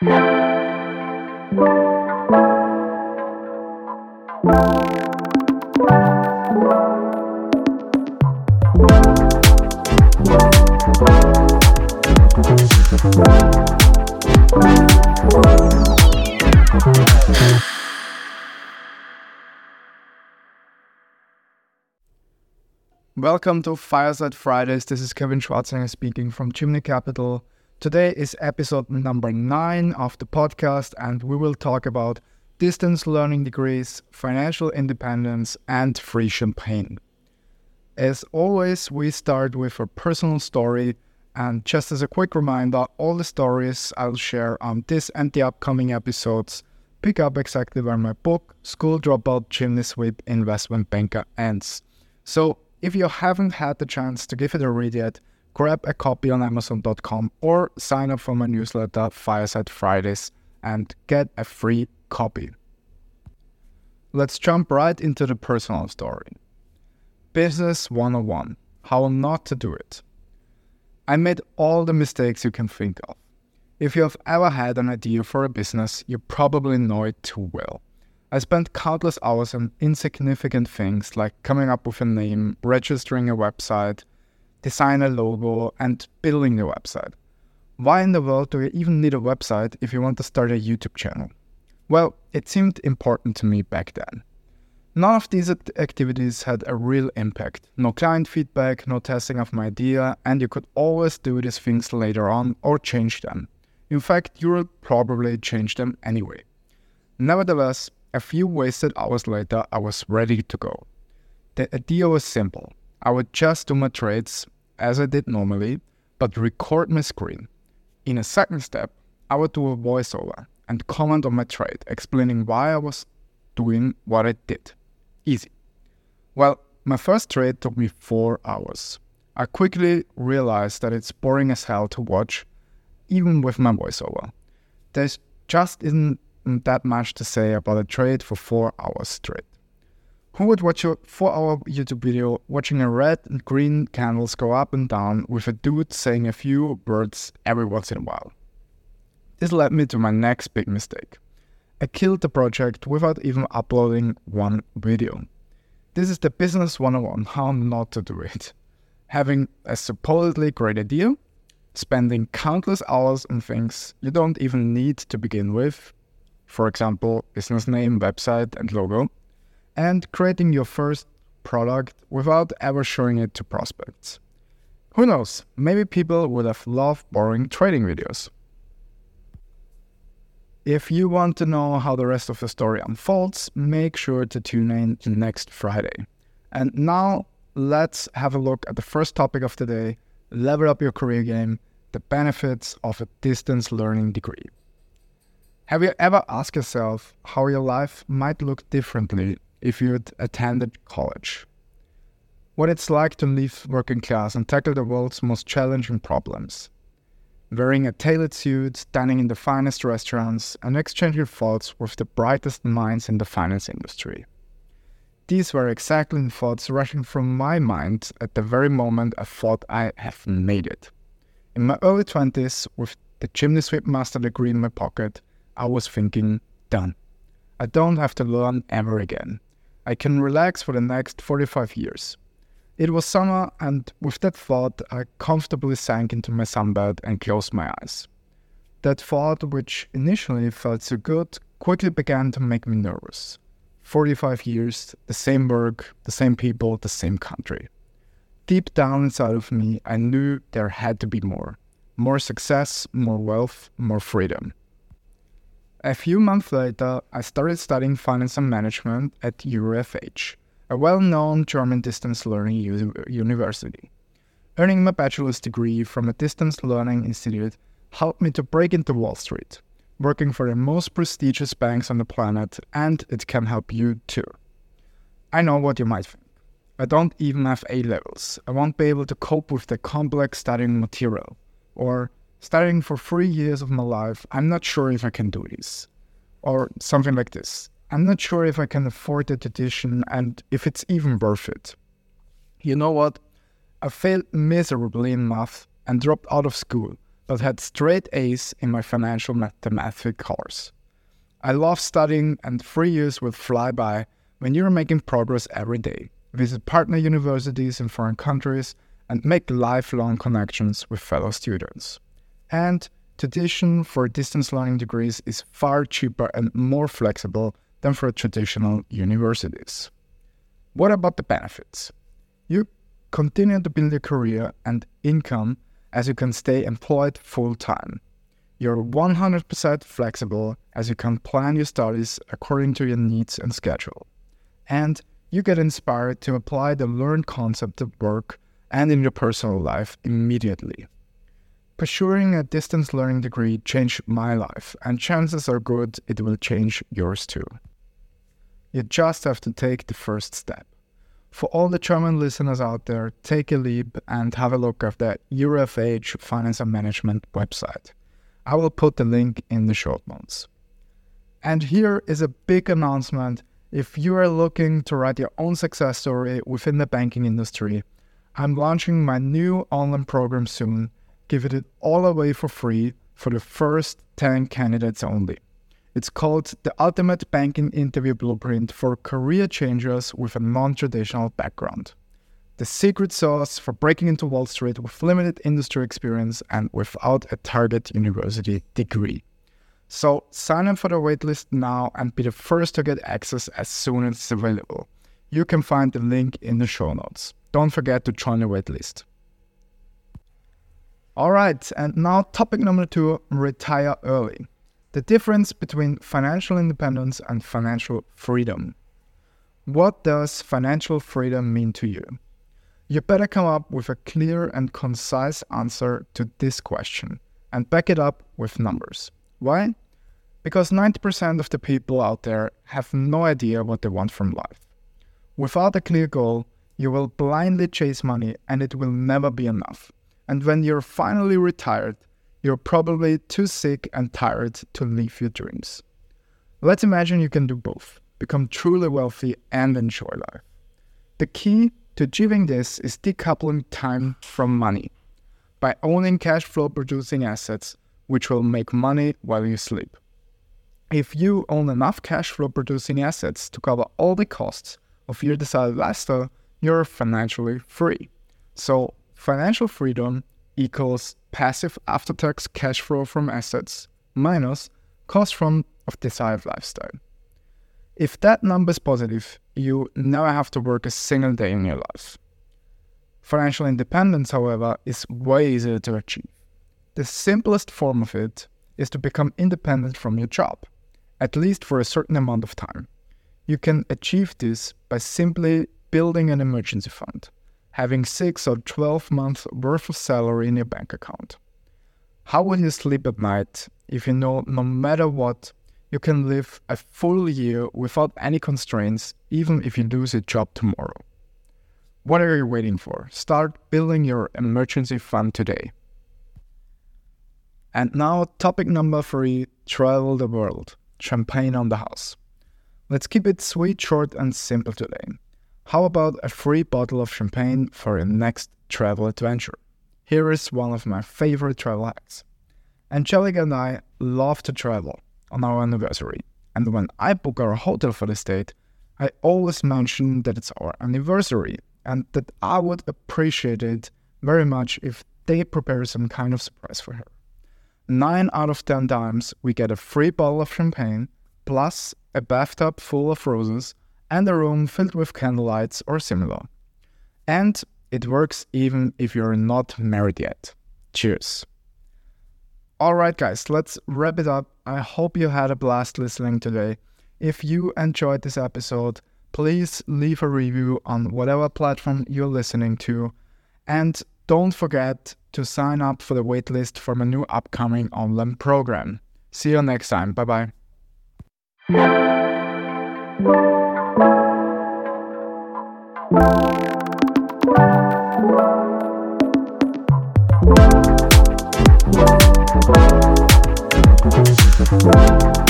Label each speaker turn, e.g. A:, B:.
A: Welcome to Fireside Fridays. This is Kevin Schwarzinger speaking from Chimney Capital. Today is episode number nine of the podcast, and we will talk about distance learning degrees, financial independence, and free champagne. As always, we start with a personal story. And just as a quick reminder, all the stories I'll share on this and the upcoming episodes pick up exactly where my book, School Dropout Chimney Sweep Investment Banker, ends. So if you haven't had the chance to give it a read yet, grab a copy on Amazon.com or sign up for my newsletter, Fireside Fridays, and get a free copy. Let's jump right into the personal story. Business 101 How not to do it. I made all the mistakes you can think of. If you have ever had an idea for a business, you probably know it too well. I spent countless hours on insignificant things like coming up with a name, registering a website, design a logo, and building the website. Why in the world do you even need a website if you want to start a YouTube channel? Well, it seemed important to me back then. None of these activities had a real impact. No client feedback, no testing of my idea, and you could always do these things later on or change them. In fact, you will probably change them anyway. Nevertheless, a few wasted hours later, I was ready to go. The idea was simple. I would just do my trades as I did normally, but record my screen. In a second step, I would do a voiceover and comment on my trade, explaining why I was doing what I did. Easy. Well, my first trade took me four hours. I quickly realized that it's boring as hell to watch, even with my voiceover. There's just isn't that much to say about a trade for four hours straight. Who would watch a four hour YouTube video watching a red and green candles go up and down with a dude saying a few words every once in a while? This led me to my next big mistake. I killed the project without even uploading one video. This is the business 101 how not to do it. Having a supposedly great idea, spending countless hours on things you don't even need to begin with, for example, business name, website, and logo, and creating your first product without ever showing it to prospects. Who knows, maybe people would have loved boring trading videos. If you want to know how the rest of the story unfolds, make sure to tune in next Friday. And now let's have a look at the first topic of the day level up your career game, the benefits of a distance learning degree. Have you ever asked yourself how your life might look differently if you'd attended college? What it's like to leave working class and tackle the world's most challenging problems. Wearing a tailored suit, dining in the finest restaurants, and exchanging thoughts with the brightest minds in the finance industry. These were exactly the thoughts rushing from my mind at the very moment I thought I have made it. In my early 20s, with the chimney sweep master degree in my pocket, I was thinking, done. I don't have to learn ever again. I can relax for the next 45 years. It was summer, and with that thought, I comfortably sank into my sunbed and closed my eyes. That thought, which initially felt so good, quickly began to make me nervous. 45 years, the same work, the same people, the same country. Deep down inside of me, I knew there had to be more. More success, more wealth, more freedom. A few months later, I started studying finance and management at EuroFH, a well known German distance learning u- university. Earning my bachelor's degree from a distance learning institute helped me to break into Wall Street, working for the most prestigious banks on the planet, and it can help you too. I know what you might think. I don't even have A levels. I won't be able to cope with the complex studying material. Or studying for three years of my life, I'm not sure if I can do this. Or something like this. I'm not sure if I can afford the tuition and if it's even worth it. You know what? I failed miserably in math and dropped out of school, but had straight A's in my financial mathematics course. I love studying, and three years will fly by when you're making progress every day. Visit partner universities in foreign countries and make lifelong connections with fellow students. And tuition for distance learning degrees is far cheaper and more flexible than for traditional universities. What about the benefits? You continue to build your career and income as you can stay employed full time. You're 100% flexible as you can plan your studies according to your needs and schedule. And you get inspired to apply the learned concept at work and in your personal life immediately. Pursuing a distance learning degree changed my life, and chances are good it will change yours too. You just have to take the first step. For all the German listeners out there, take a leap and have a look at the EuroFH Finance and Management website. I will put the link in the short notes. And here is a big announcement. If you are looking to write your own success story within the banking industry, I'm launching my new online program soon, giving it all away for free for the first 10 candidates only. It's called the Ultimate Banking Interview Blueprint for Career Changers with a Non Traditional Background. The secret sauce for breaking into Wall Street with limited industry experience and without a target university degree. So sign up for the waitlist now and be the first to get access as soon as it's available. You can find the link in the show notes. Don't forget to join the waitlist. All right, and now topic number two retire early the difference between financial independence and financial freedom. What does financial freedom mean to you? You better come up with a clear and concise answer to this question and back it up with numbers. Why? Because 90% of the people out there have no idea what they want from life. Without a clear goal, you will blindly chase money and it will never be enough. And when you're finally retired, you're probably too sick and tired to live your dreams. Let's imagine you can do both become truly wealthy and enjoy life. The key to achieving this is decoupling time from money by owning cash flow producing assets which will make money while you sleep. If you own enough cash flow producing assets to cover all the costs of your desired lifestyle, you're financially free. So, financial freedom equals passive after tax cash flow from assets minus cost from of desired lifestyle. If that number is positive, you never have to work a single day in your life. Financial independence, however, is way easier to achieve. The simplest form of it is to become independent from your job, at least for a certain amount of time. You can achieve this by simply building an emergency fund having six or 12 months worth of salary in your bank account. How will you sleep at night if you know no matter what, you can live a full year without any constraints, even if you lose your job tomorrow? What are you waiting for? Start building your emergency fund today. And now, topic number three travel the world. Champagne on the house. Let's keep it sweet, short, and simple today. How about a free bottle of champagne for your next travel adventure? Here is one of my favorite travel hacks. Angelica and I love to travel on our anniversary, and when I book our hotel for this date, I always mention that it's our anniversary and that I would appreciate it very much if they prepare some kind of surprise for her. Nine out of ten times, we get a free bottle of champagne plus a bathtub full of roses and a room filled with candlelights or similar. And it works even if you're not married yet. Cheers. Alright, guys, let's wrap it up. I hope you had a blast listening today. If you enjoyed this episode, please leave a review on whatever platform you're listening to. And don't forget to sign up for the waitlist for my new upcoming online program. See you next time. Bye bye. Thank you.